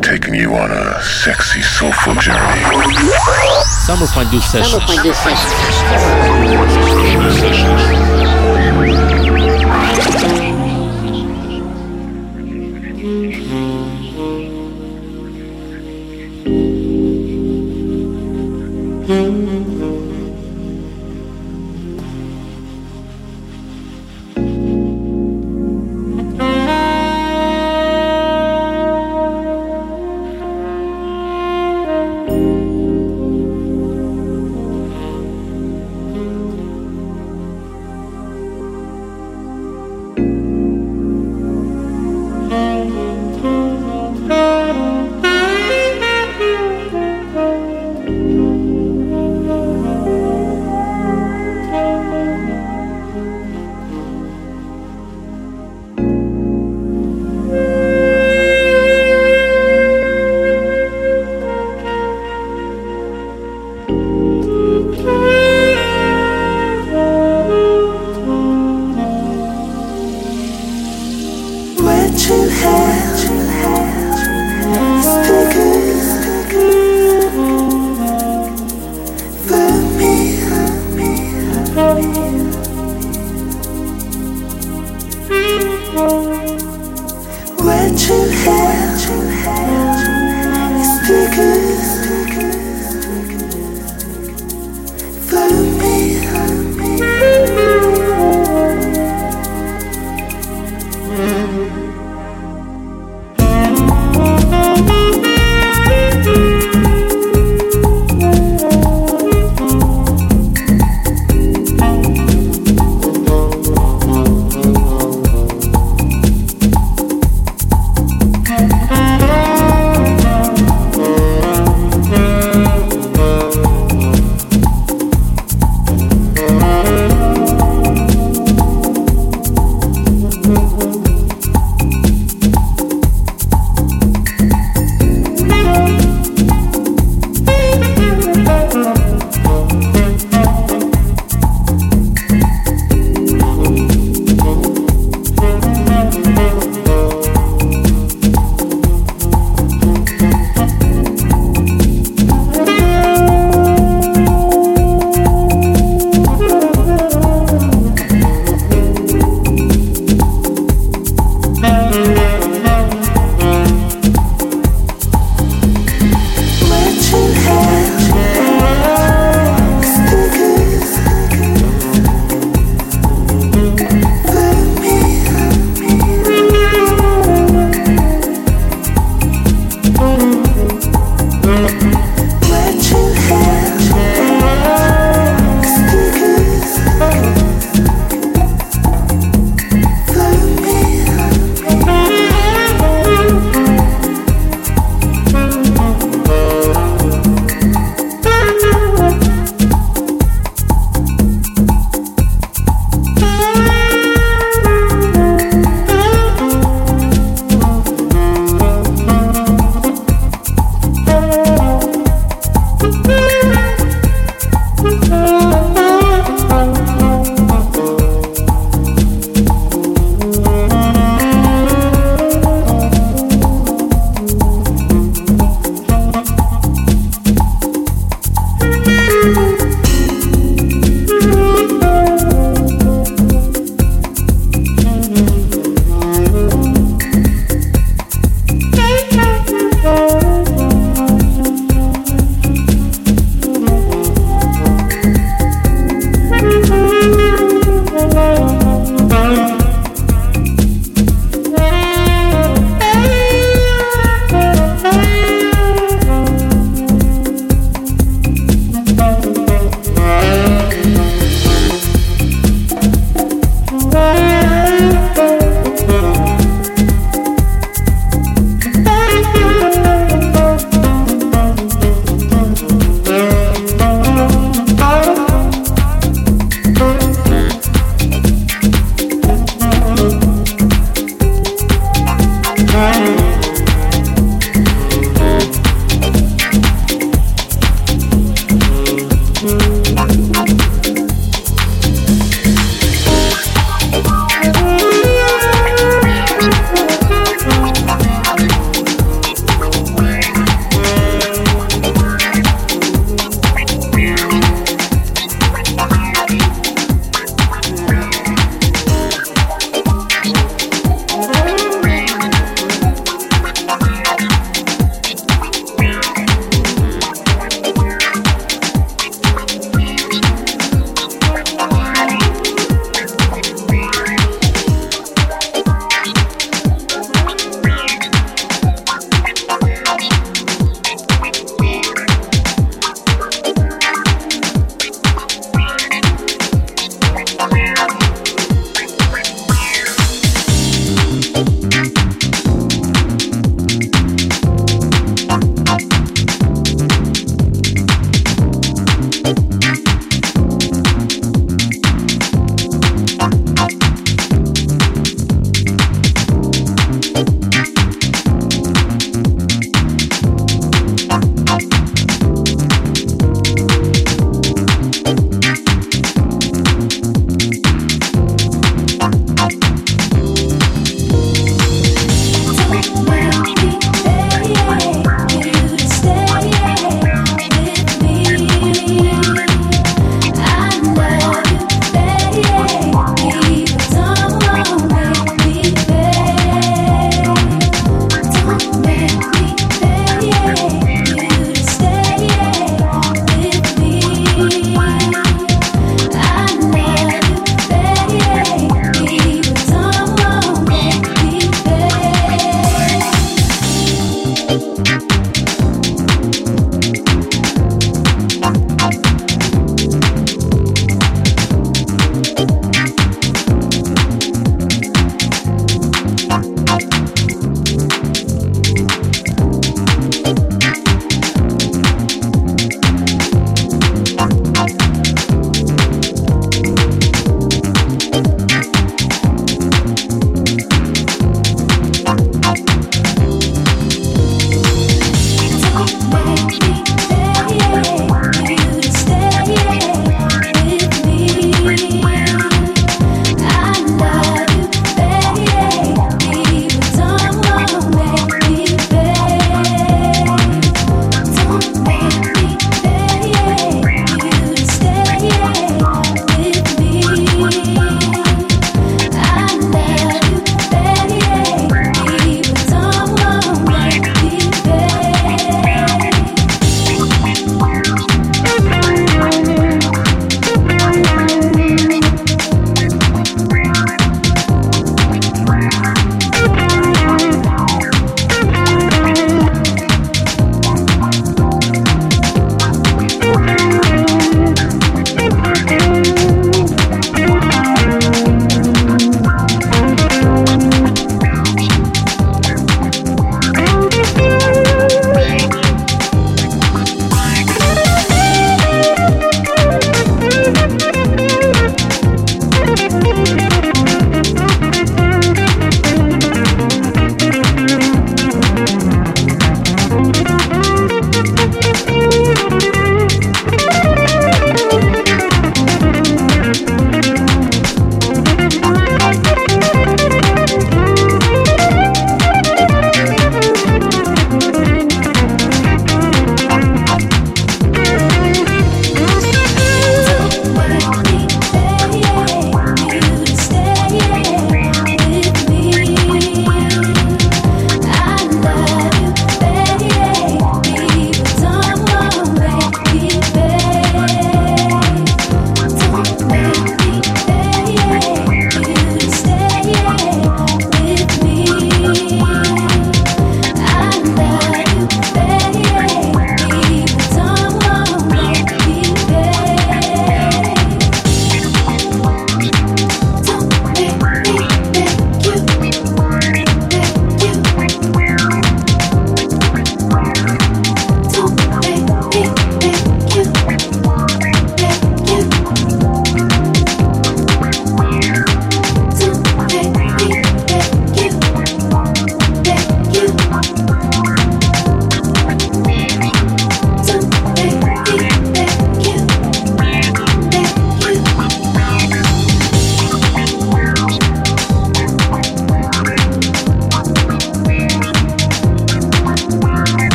Taking you on a sexy, soulful journey. Summer Fondue Sessions. Summer Fondue Sessions.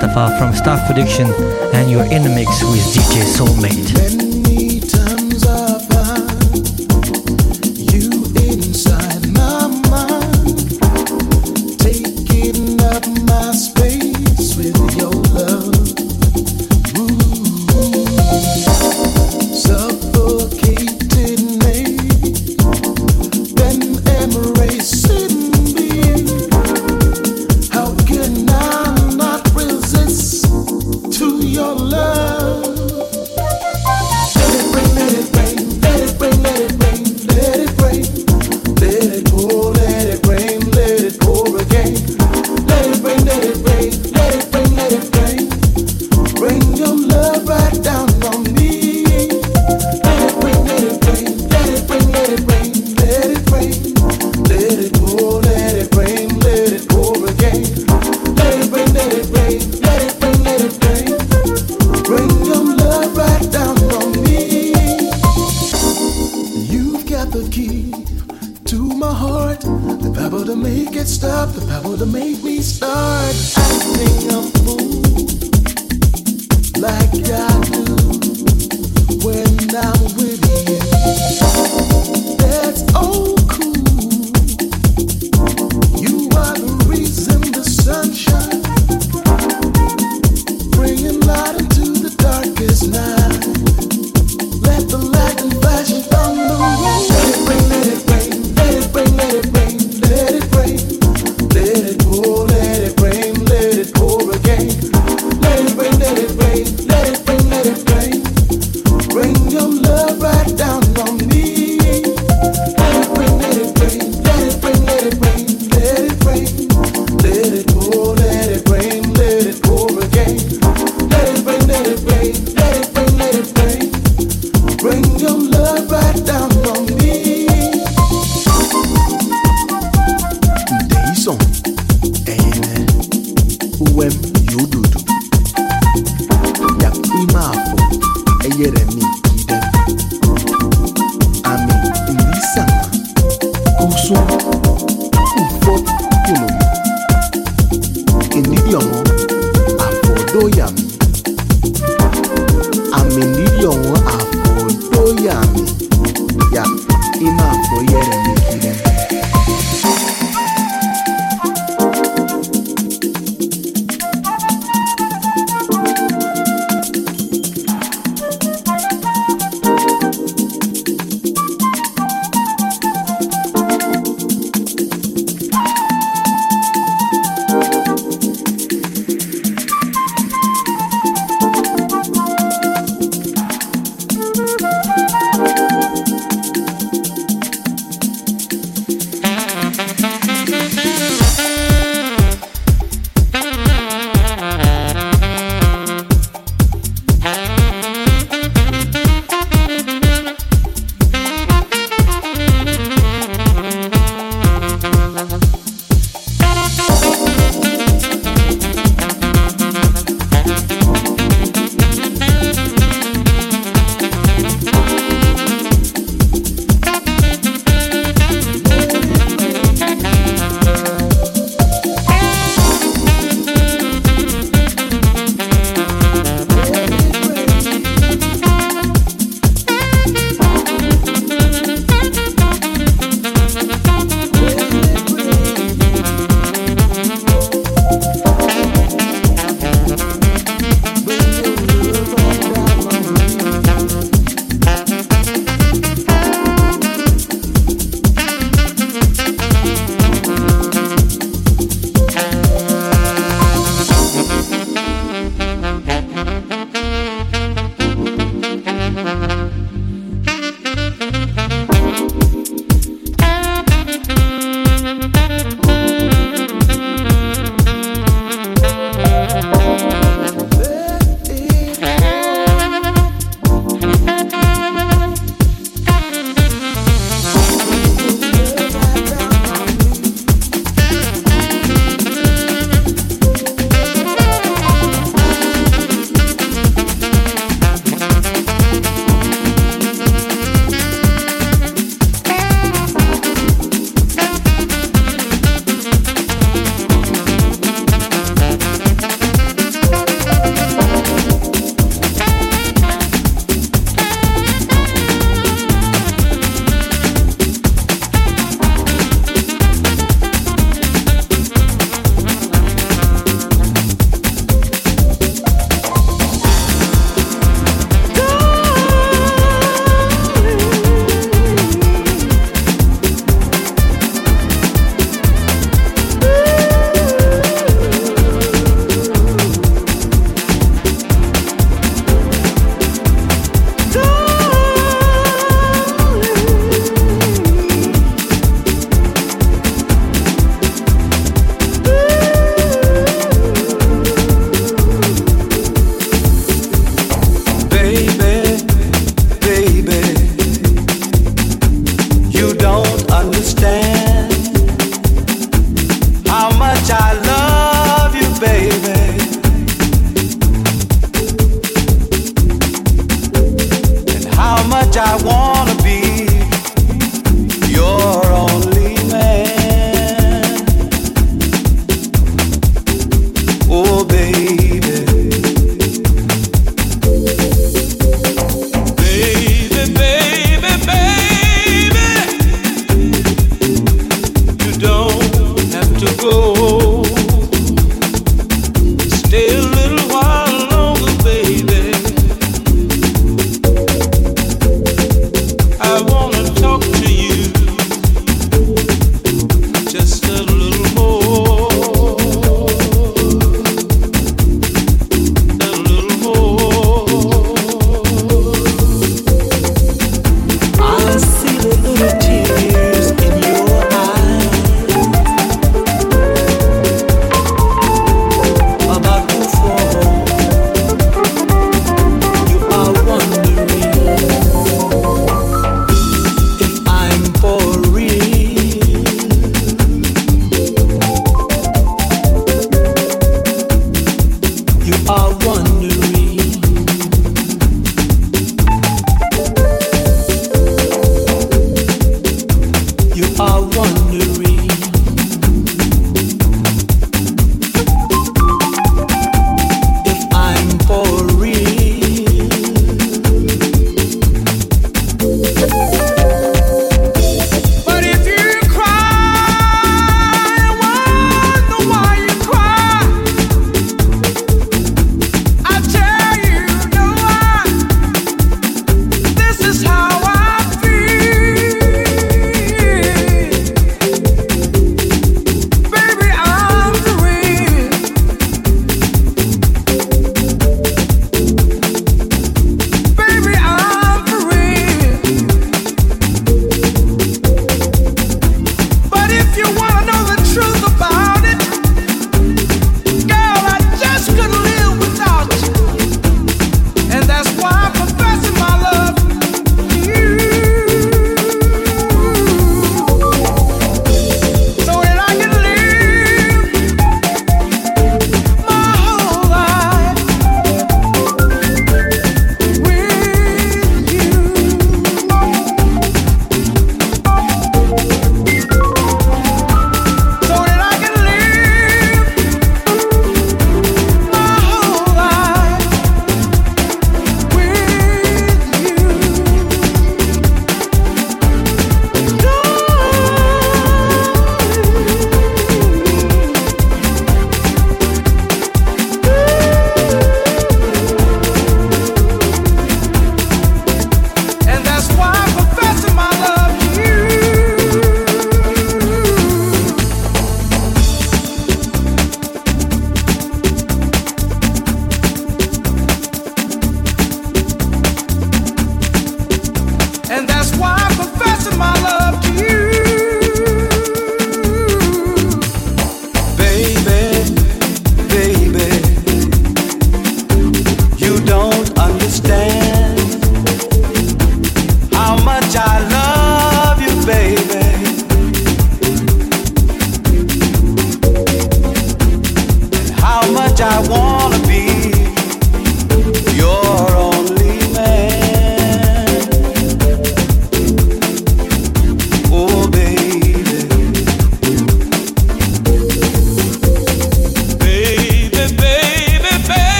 Mustafa from Staff Production, and you're in the mix with DJ Soulmate. you are one.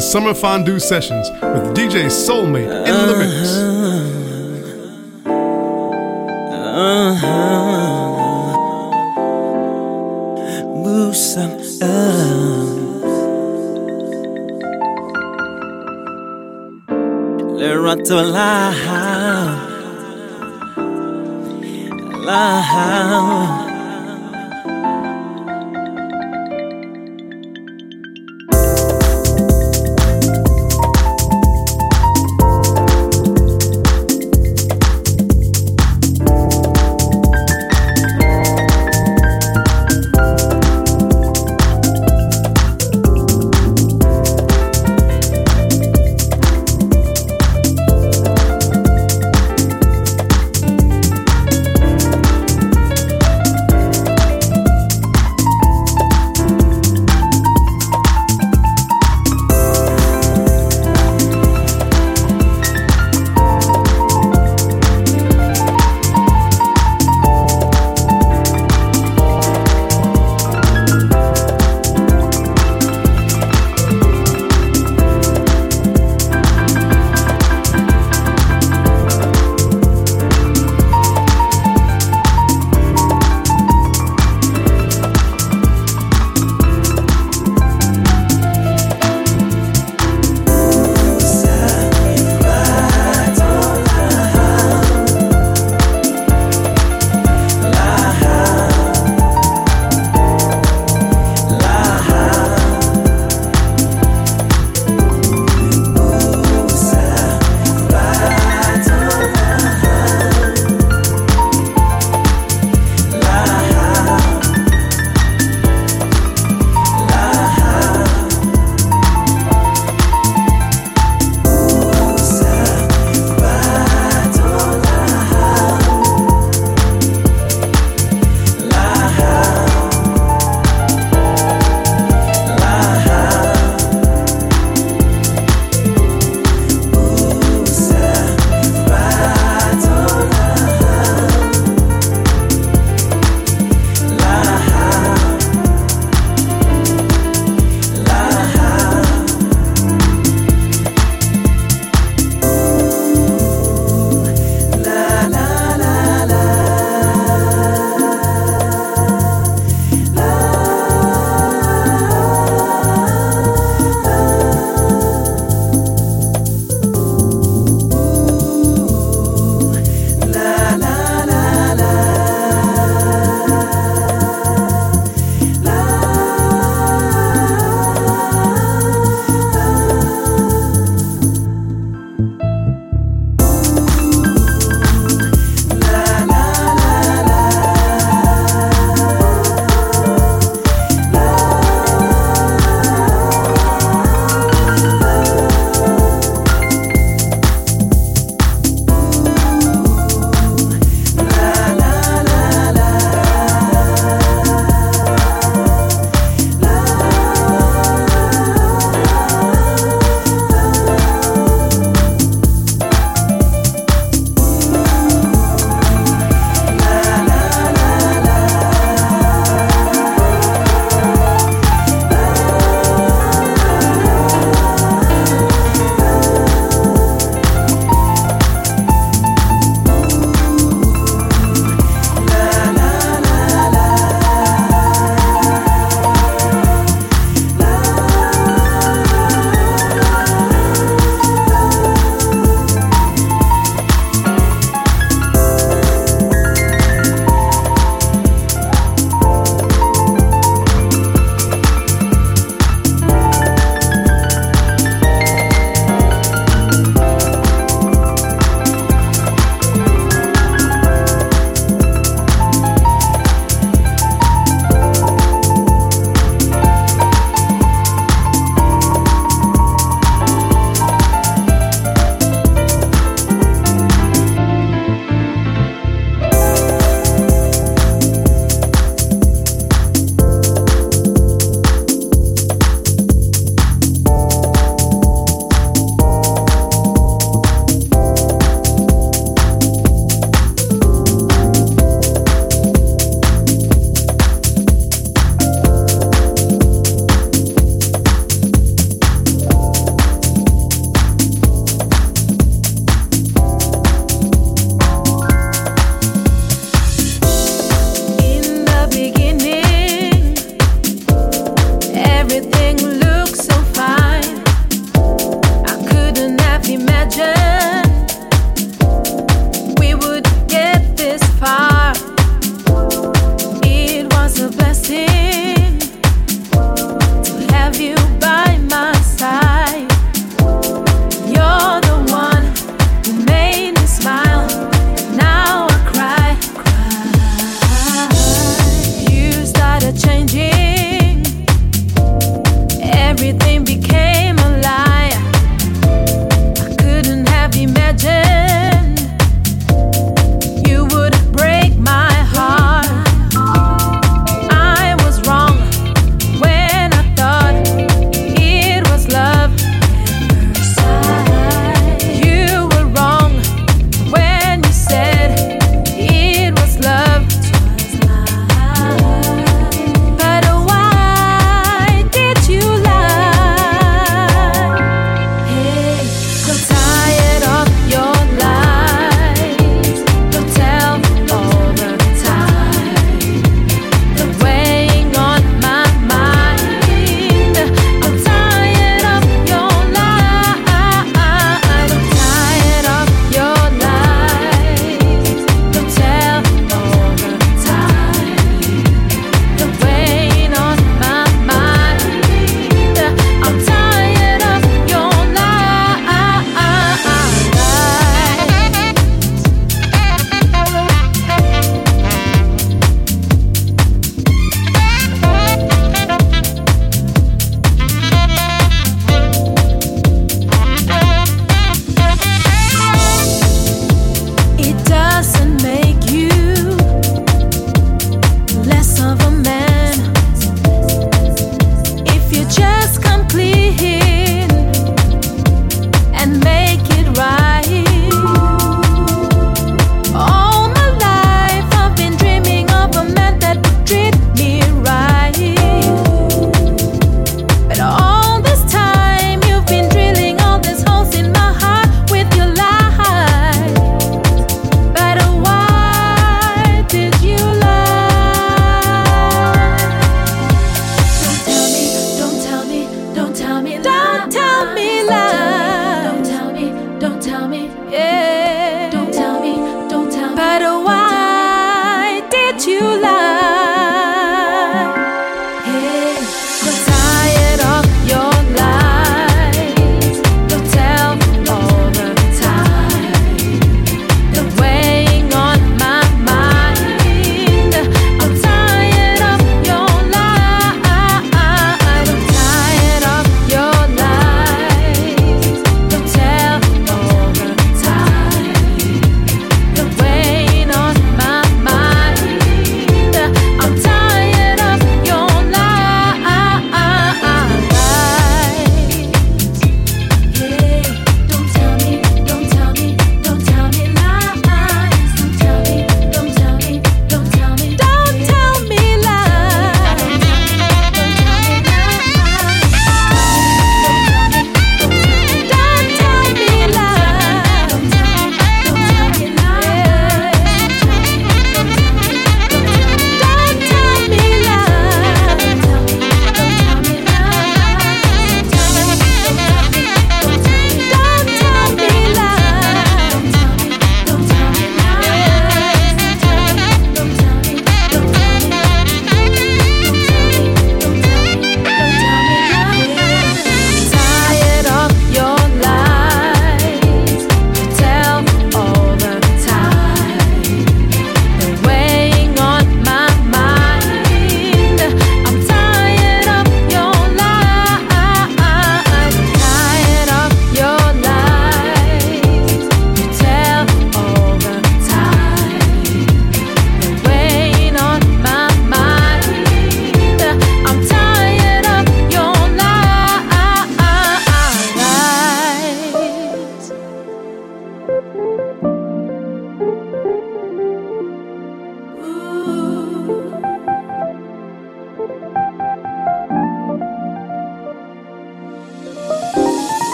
Summer Fondue Sessions with DJ Soulmate in the mix.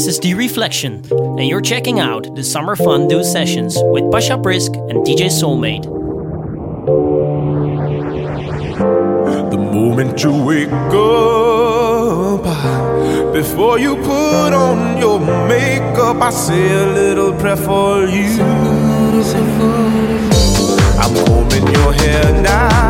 This is The Reflection, and you're checking out the Summer Fondue sessions with Pasha Brisk and DJ Soulmate. The moment you wake up, before you put on your makeup, I say a little prayer for you. I'm combing your hair now.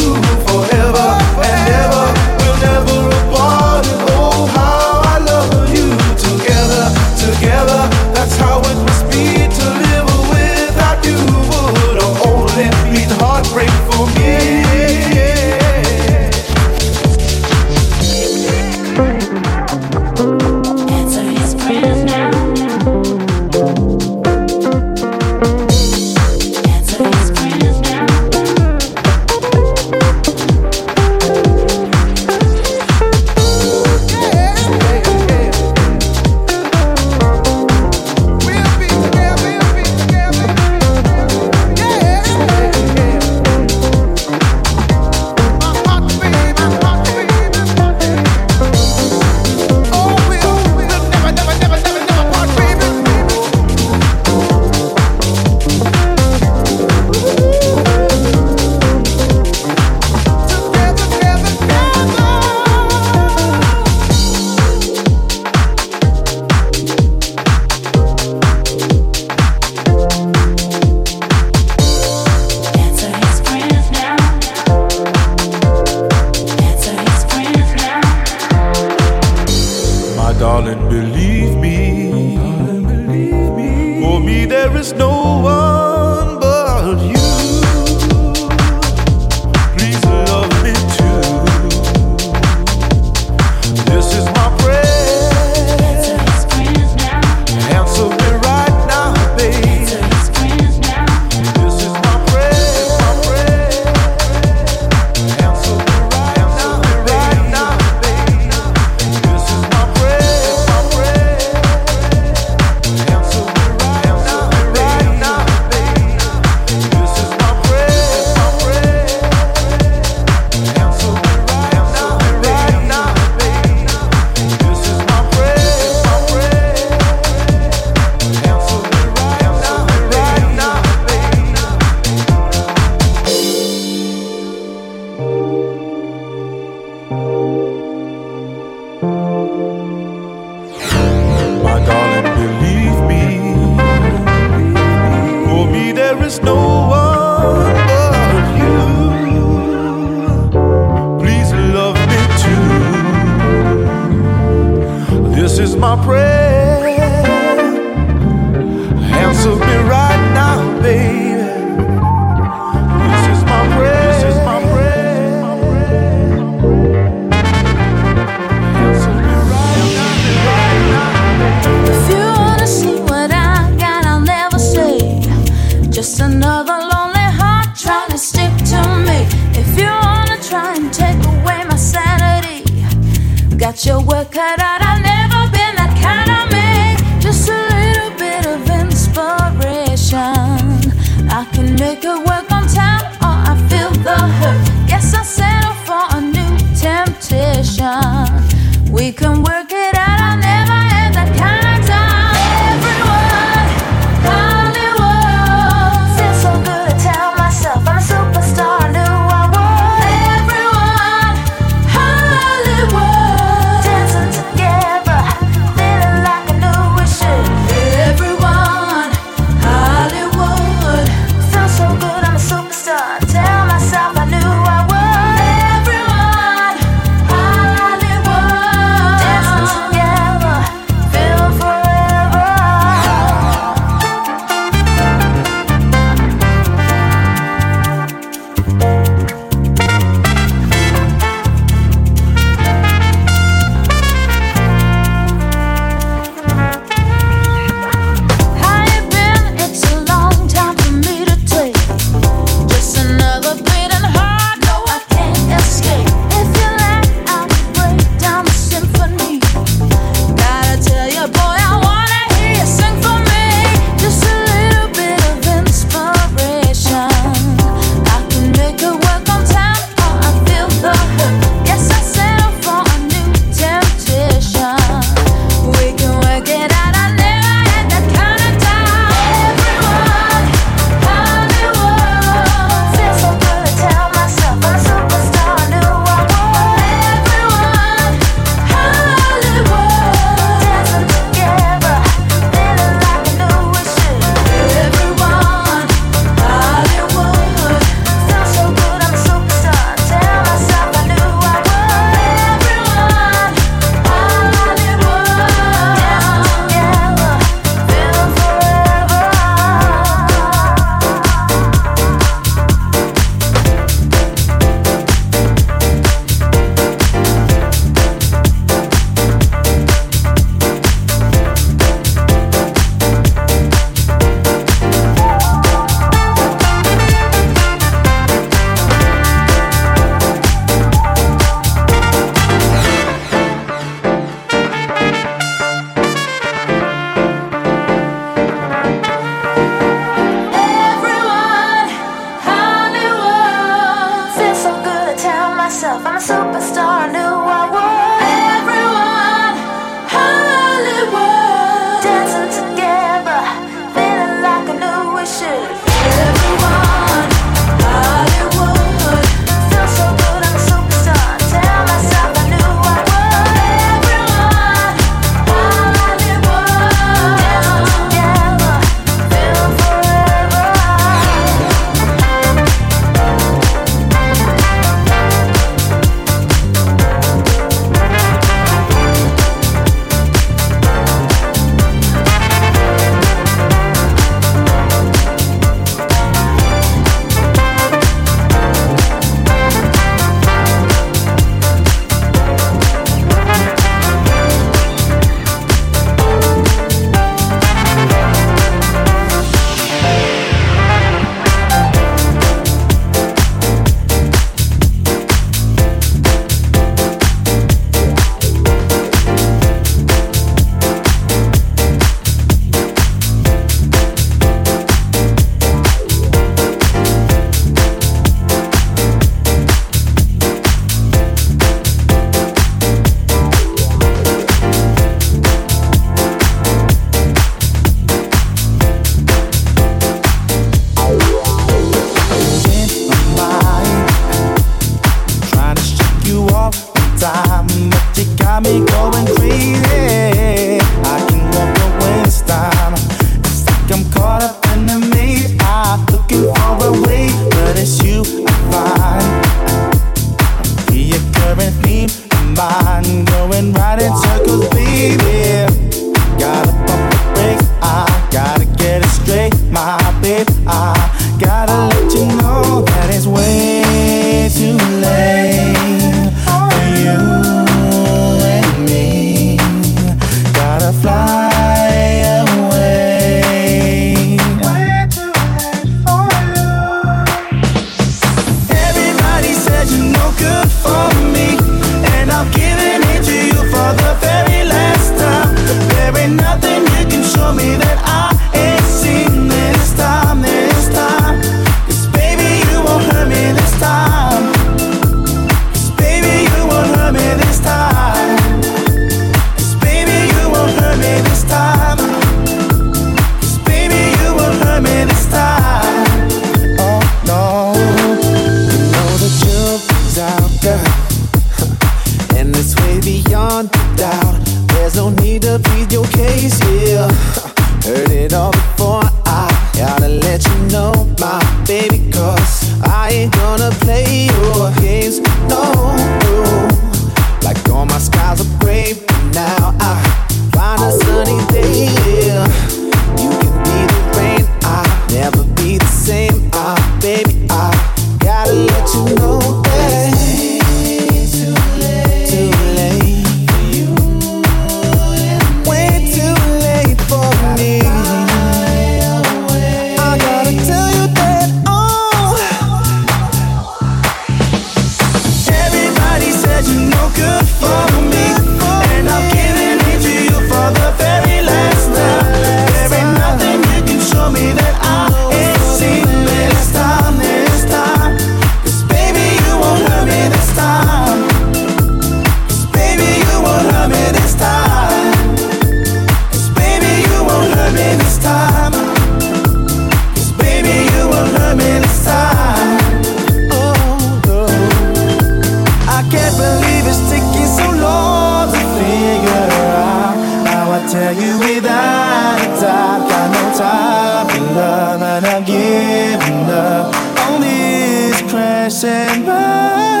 I can't believe it's taking so long to figure out. Now I tell you without a doubt, got no time for love, and I'm giving up on this crashing by.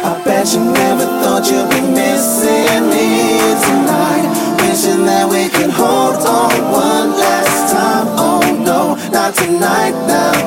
I bet you never thought you'd be missing me tonight, wishing that we could hold on one last time. Oh no, not tonight now.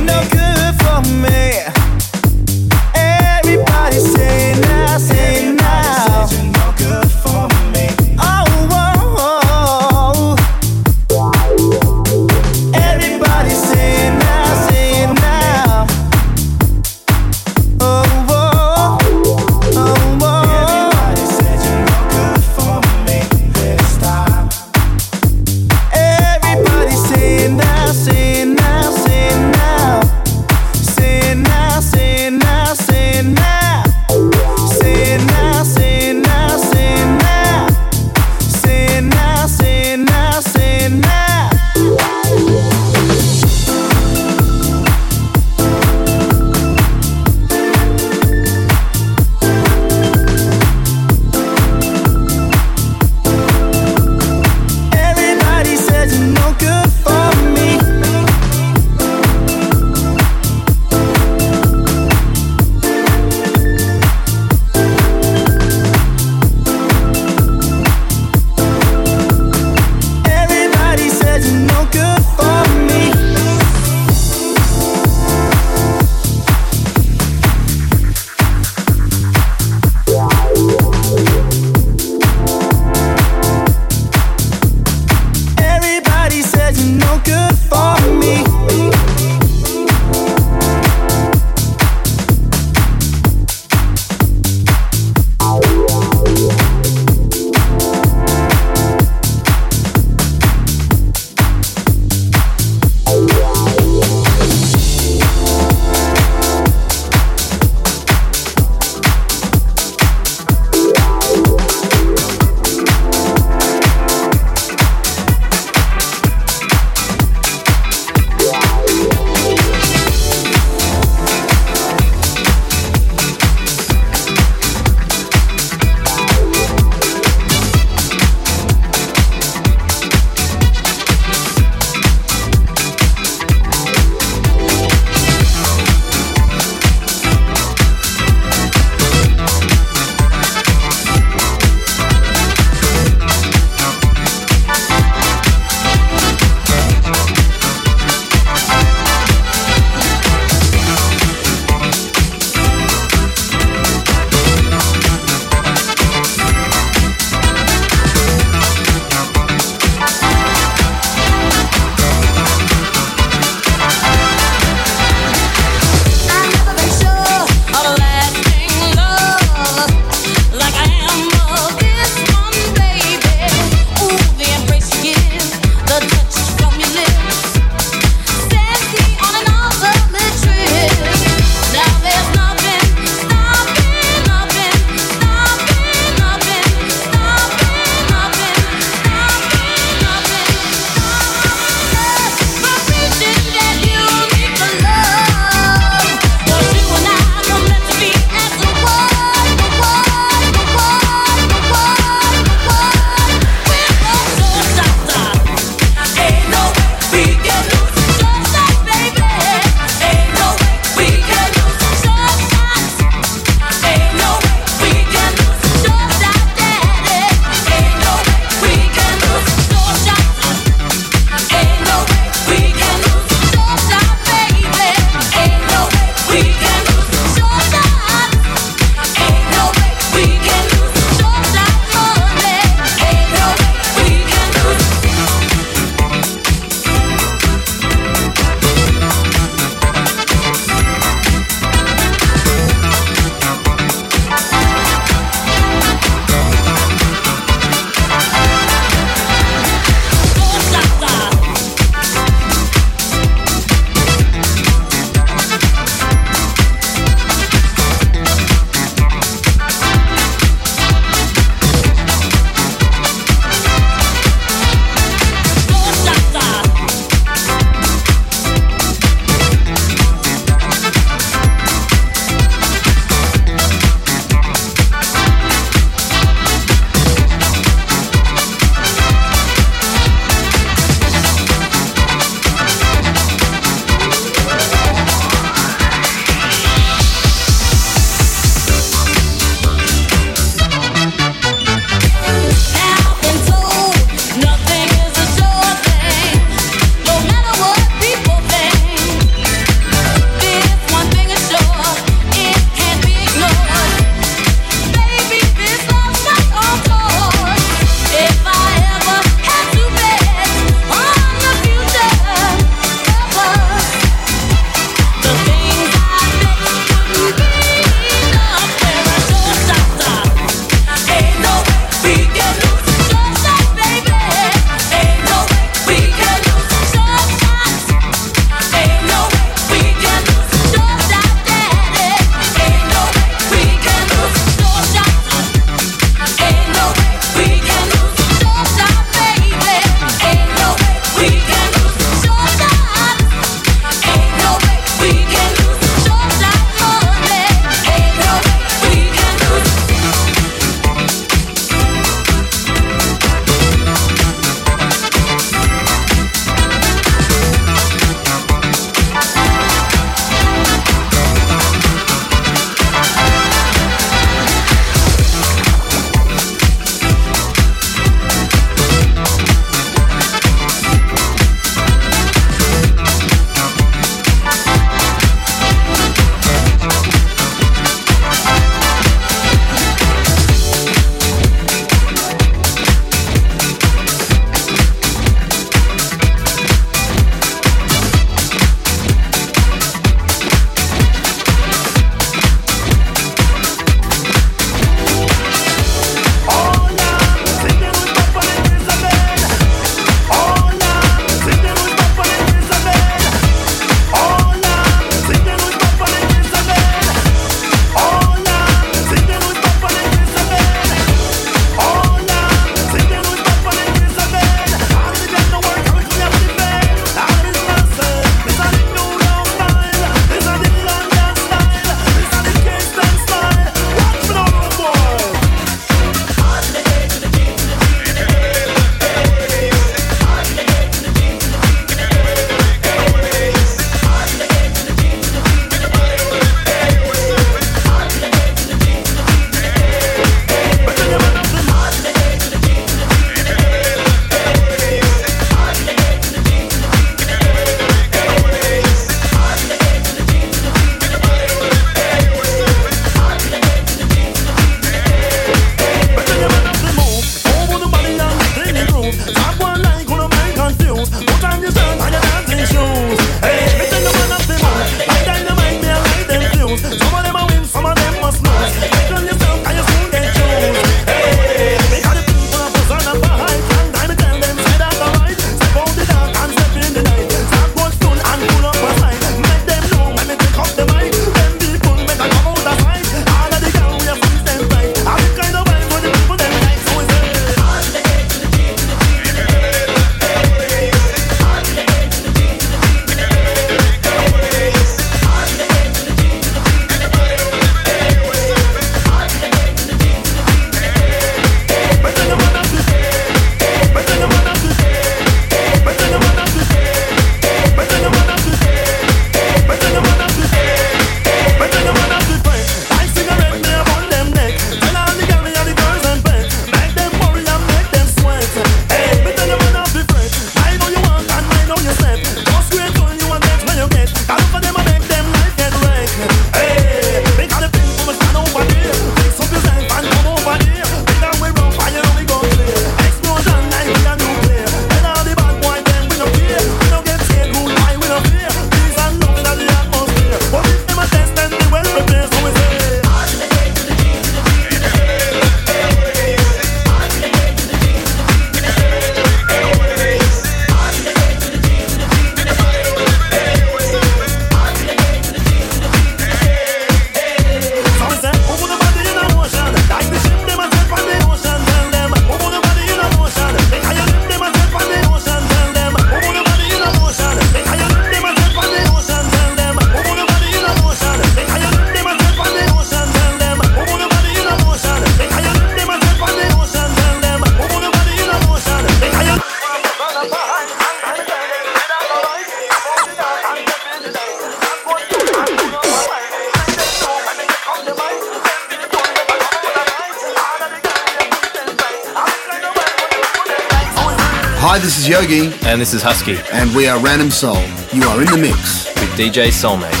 This is Husky. And we are Random Soul. You are in the mix with DJ Soulmate.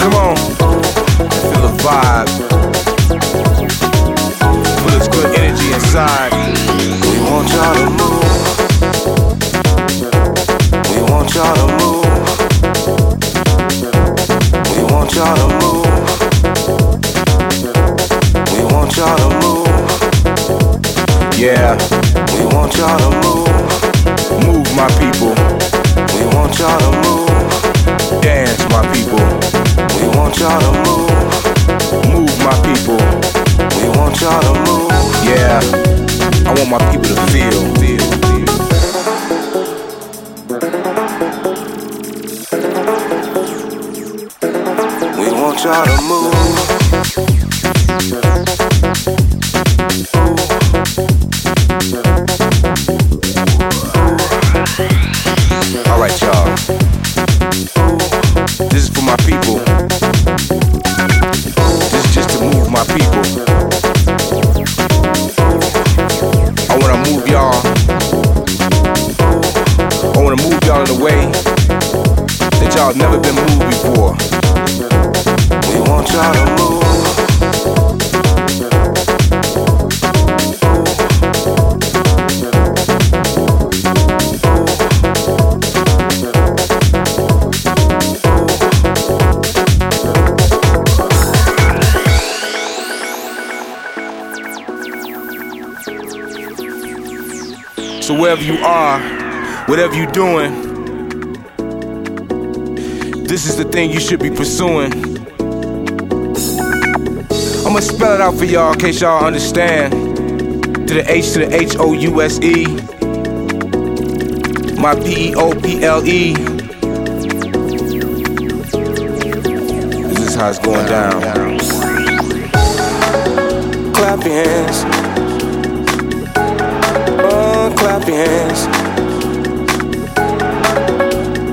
Come on. Feel the vibe. Put this good energy inside. We want y'all to move. We want y'all to move. We want y'all to move. We want y'all to move. Yeah. We want y'all to move. Move, my people. We want y'all to move. Dance, my people want y'all to move. Move, my people. We want y'all to move. Yeah, I want my people to feel, feel, feel. We want y'all to move. Never been moved before. We want y'all to move. So wherever you are, whatever you're doing, this is the thing you should be pursuing. I'ma spell it out for y'all in case y'all understand. To the H to the H O U S E. My P E O P L E. This is how it's going down. Clap your hands. Oh, clap your hands.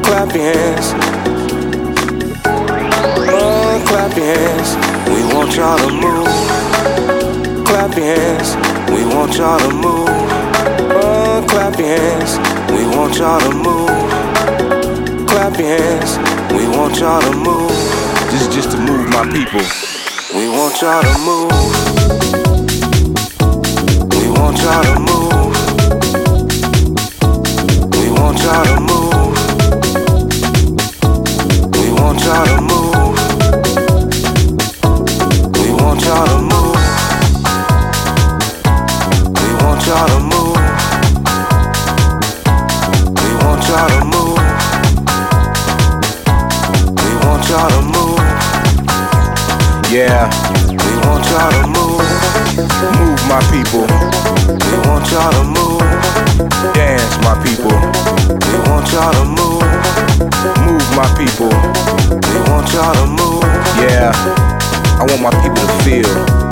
Clap your hands. Clap your hands. We want y'all to move. Clap your hands. We want y'all to move. Oh, clap your hands. We want y'all to move. Clap your hands. We want y'all to move. This is just to move my people. We want y'all to move. We want y'all to move. We want y'all to move. People. We want y'all to move. Yeah. I want my people to feel.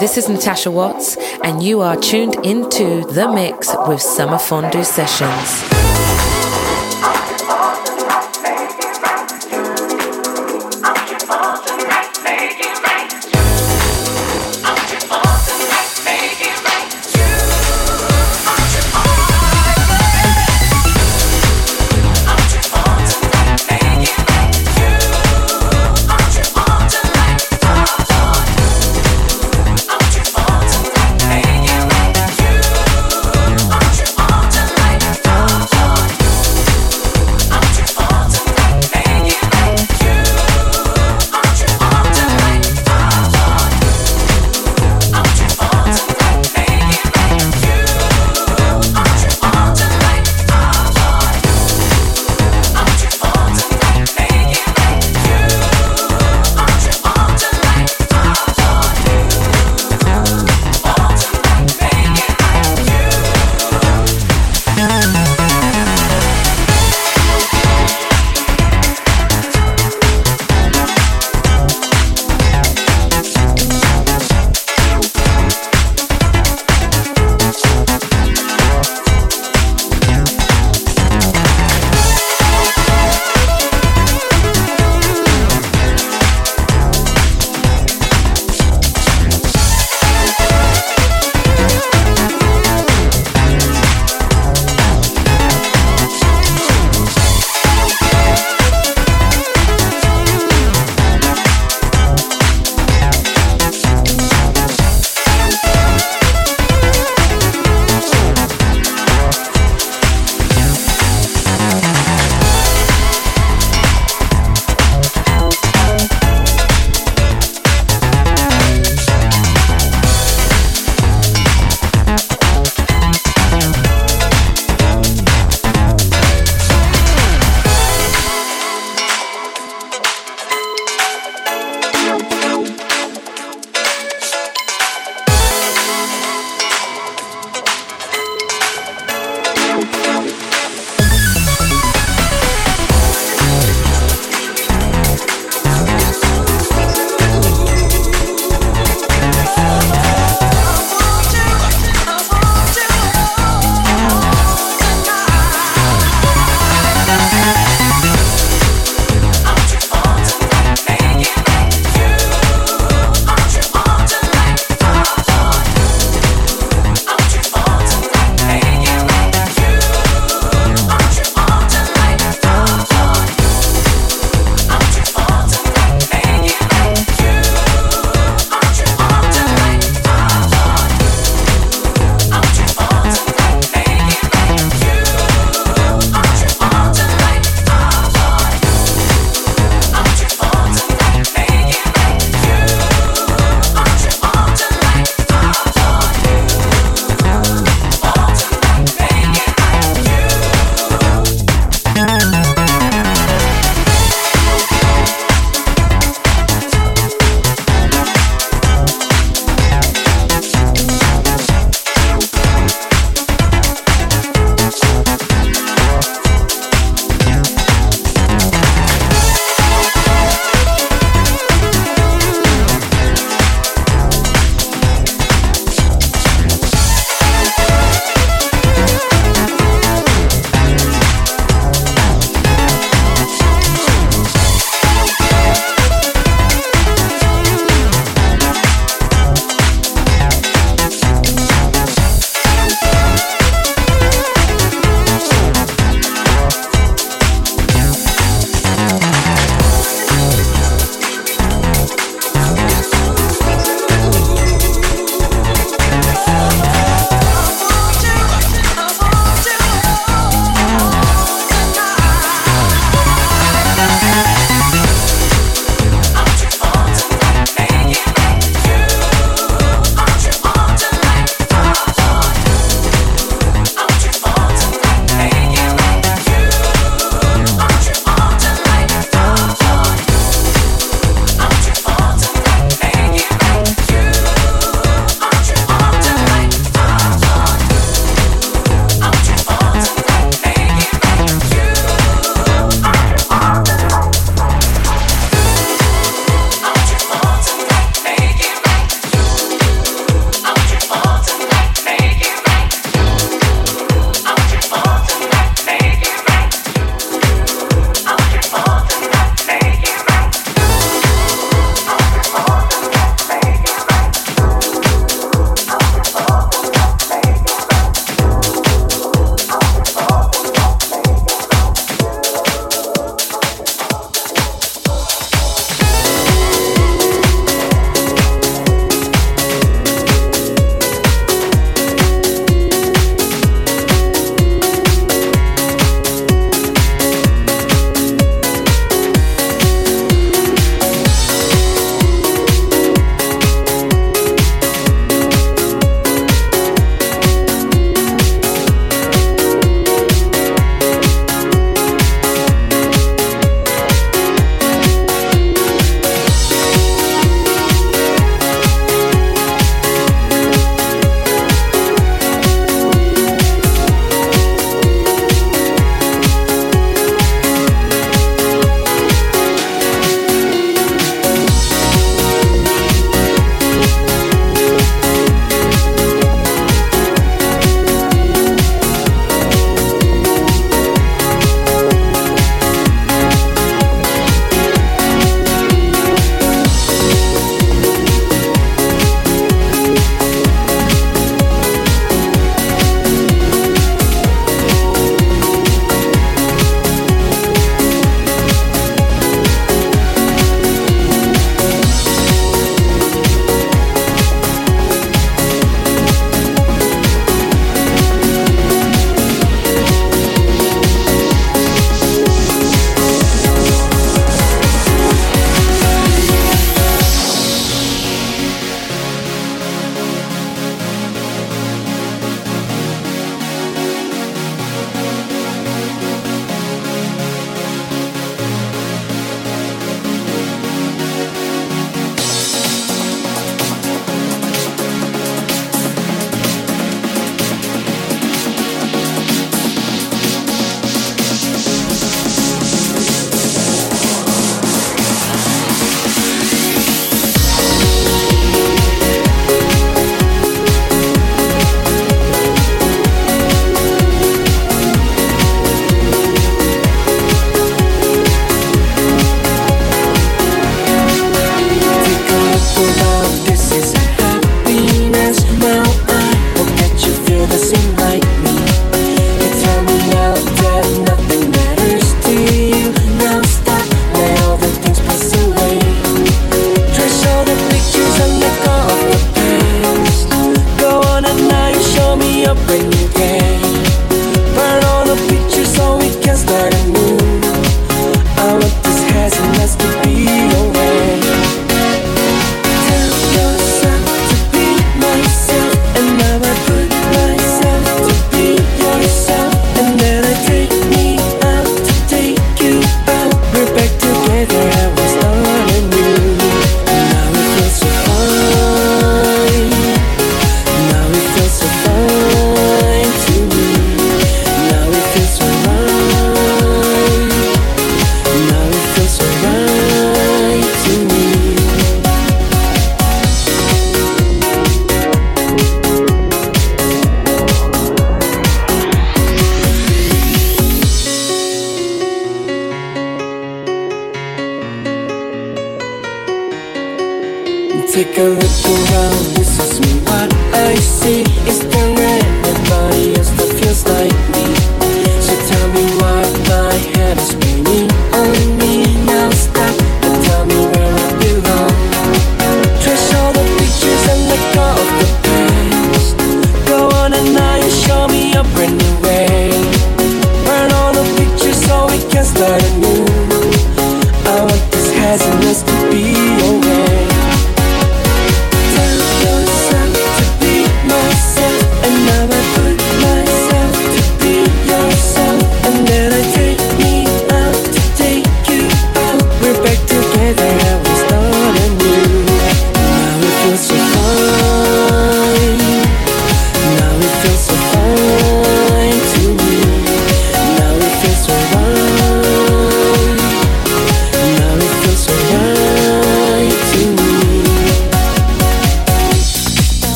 This is Natasha Watts, and you are tuned into The Mix with Summer Fondue Sessions.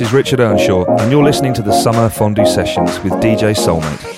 This is Richard Earnshaw, and you're listening to the Summer Fondue Sessions with DJ Soulmate.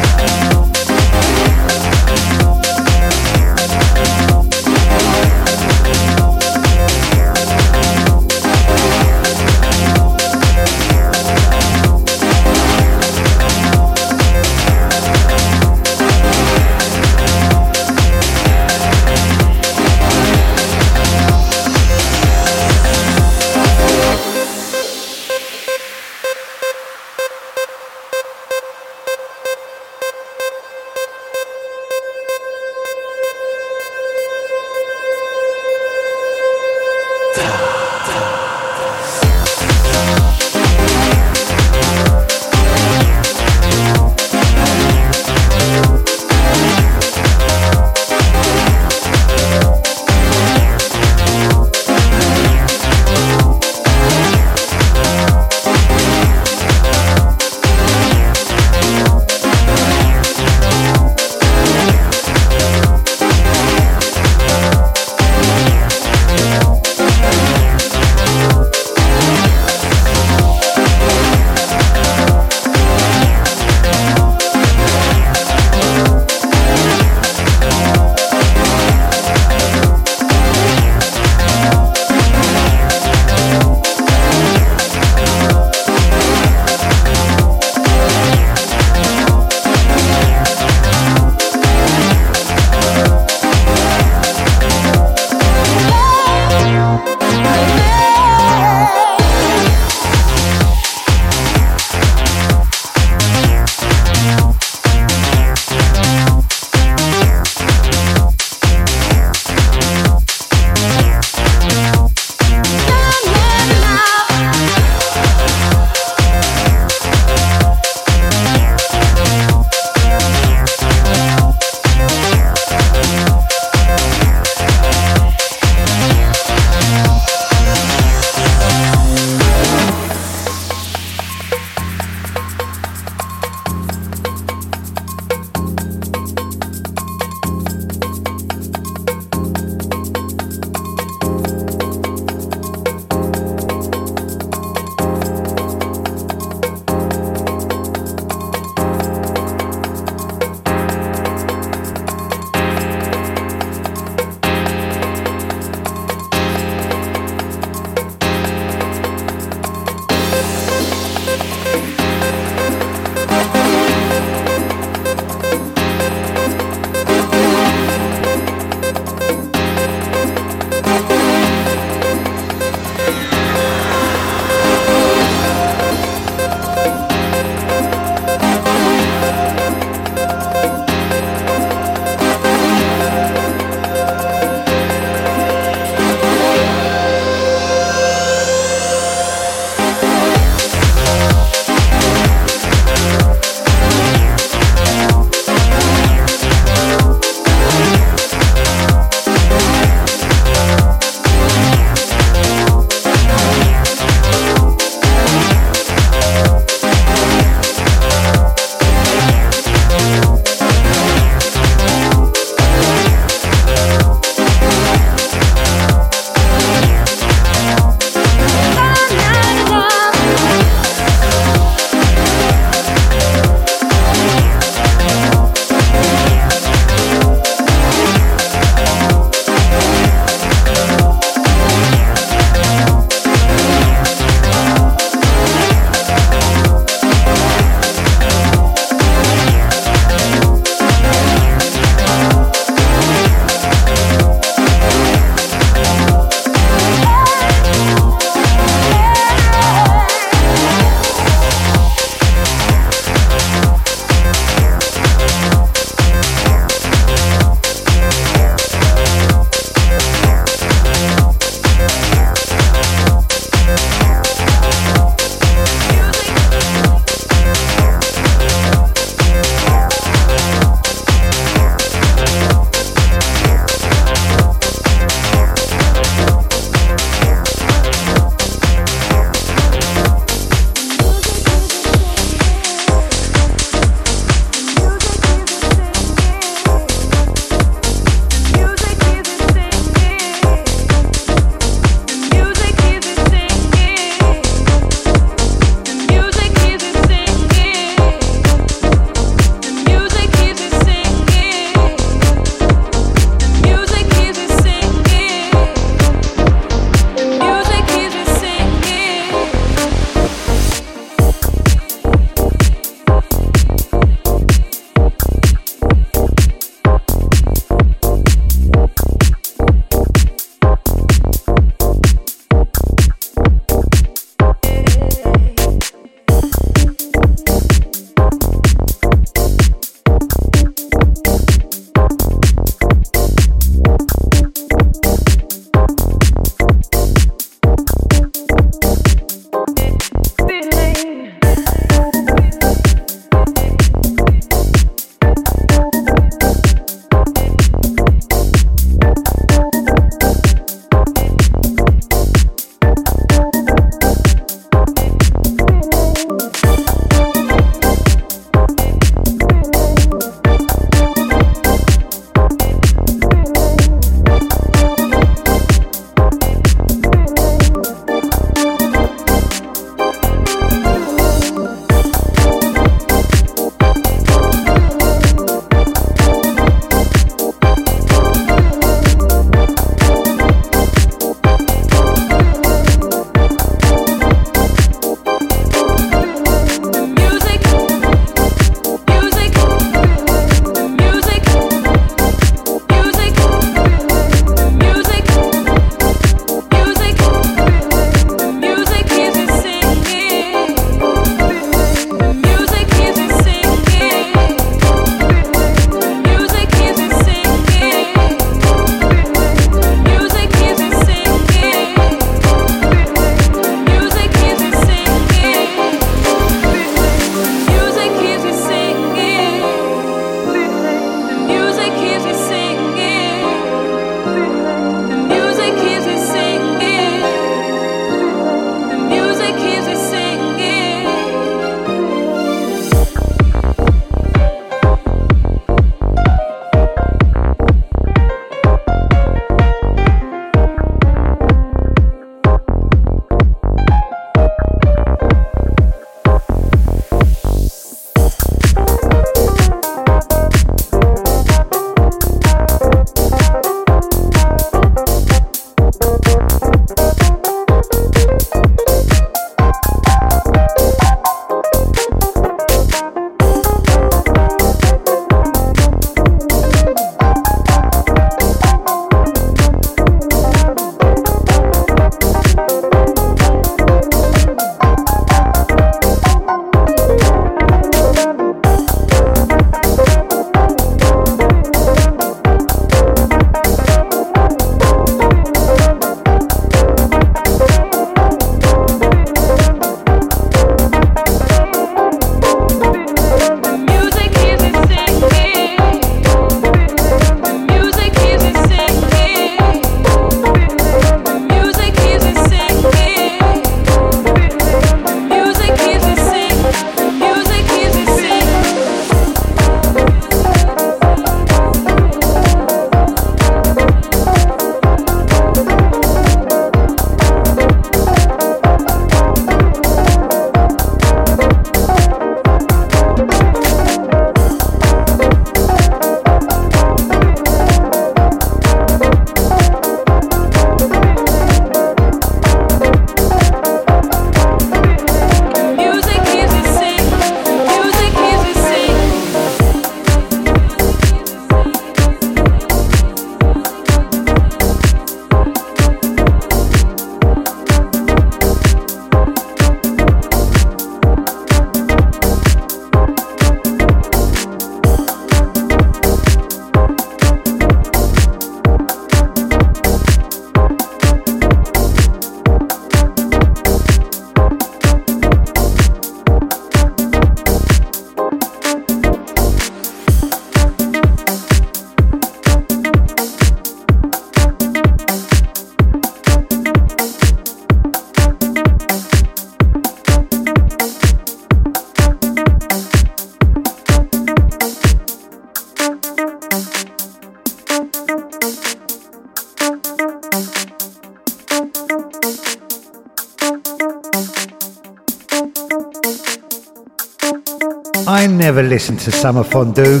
Listen to Summer Fondue.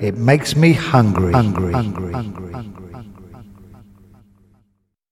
It makes me hungry. Hungry. Hungry. Hungry.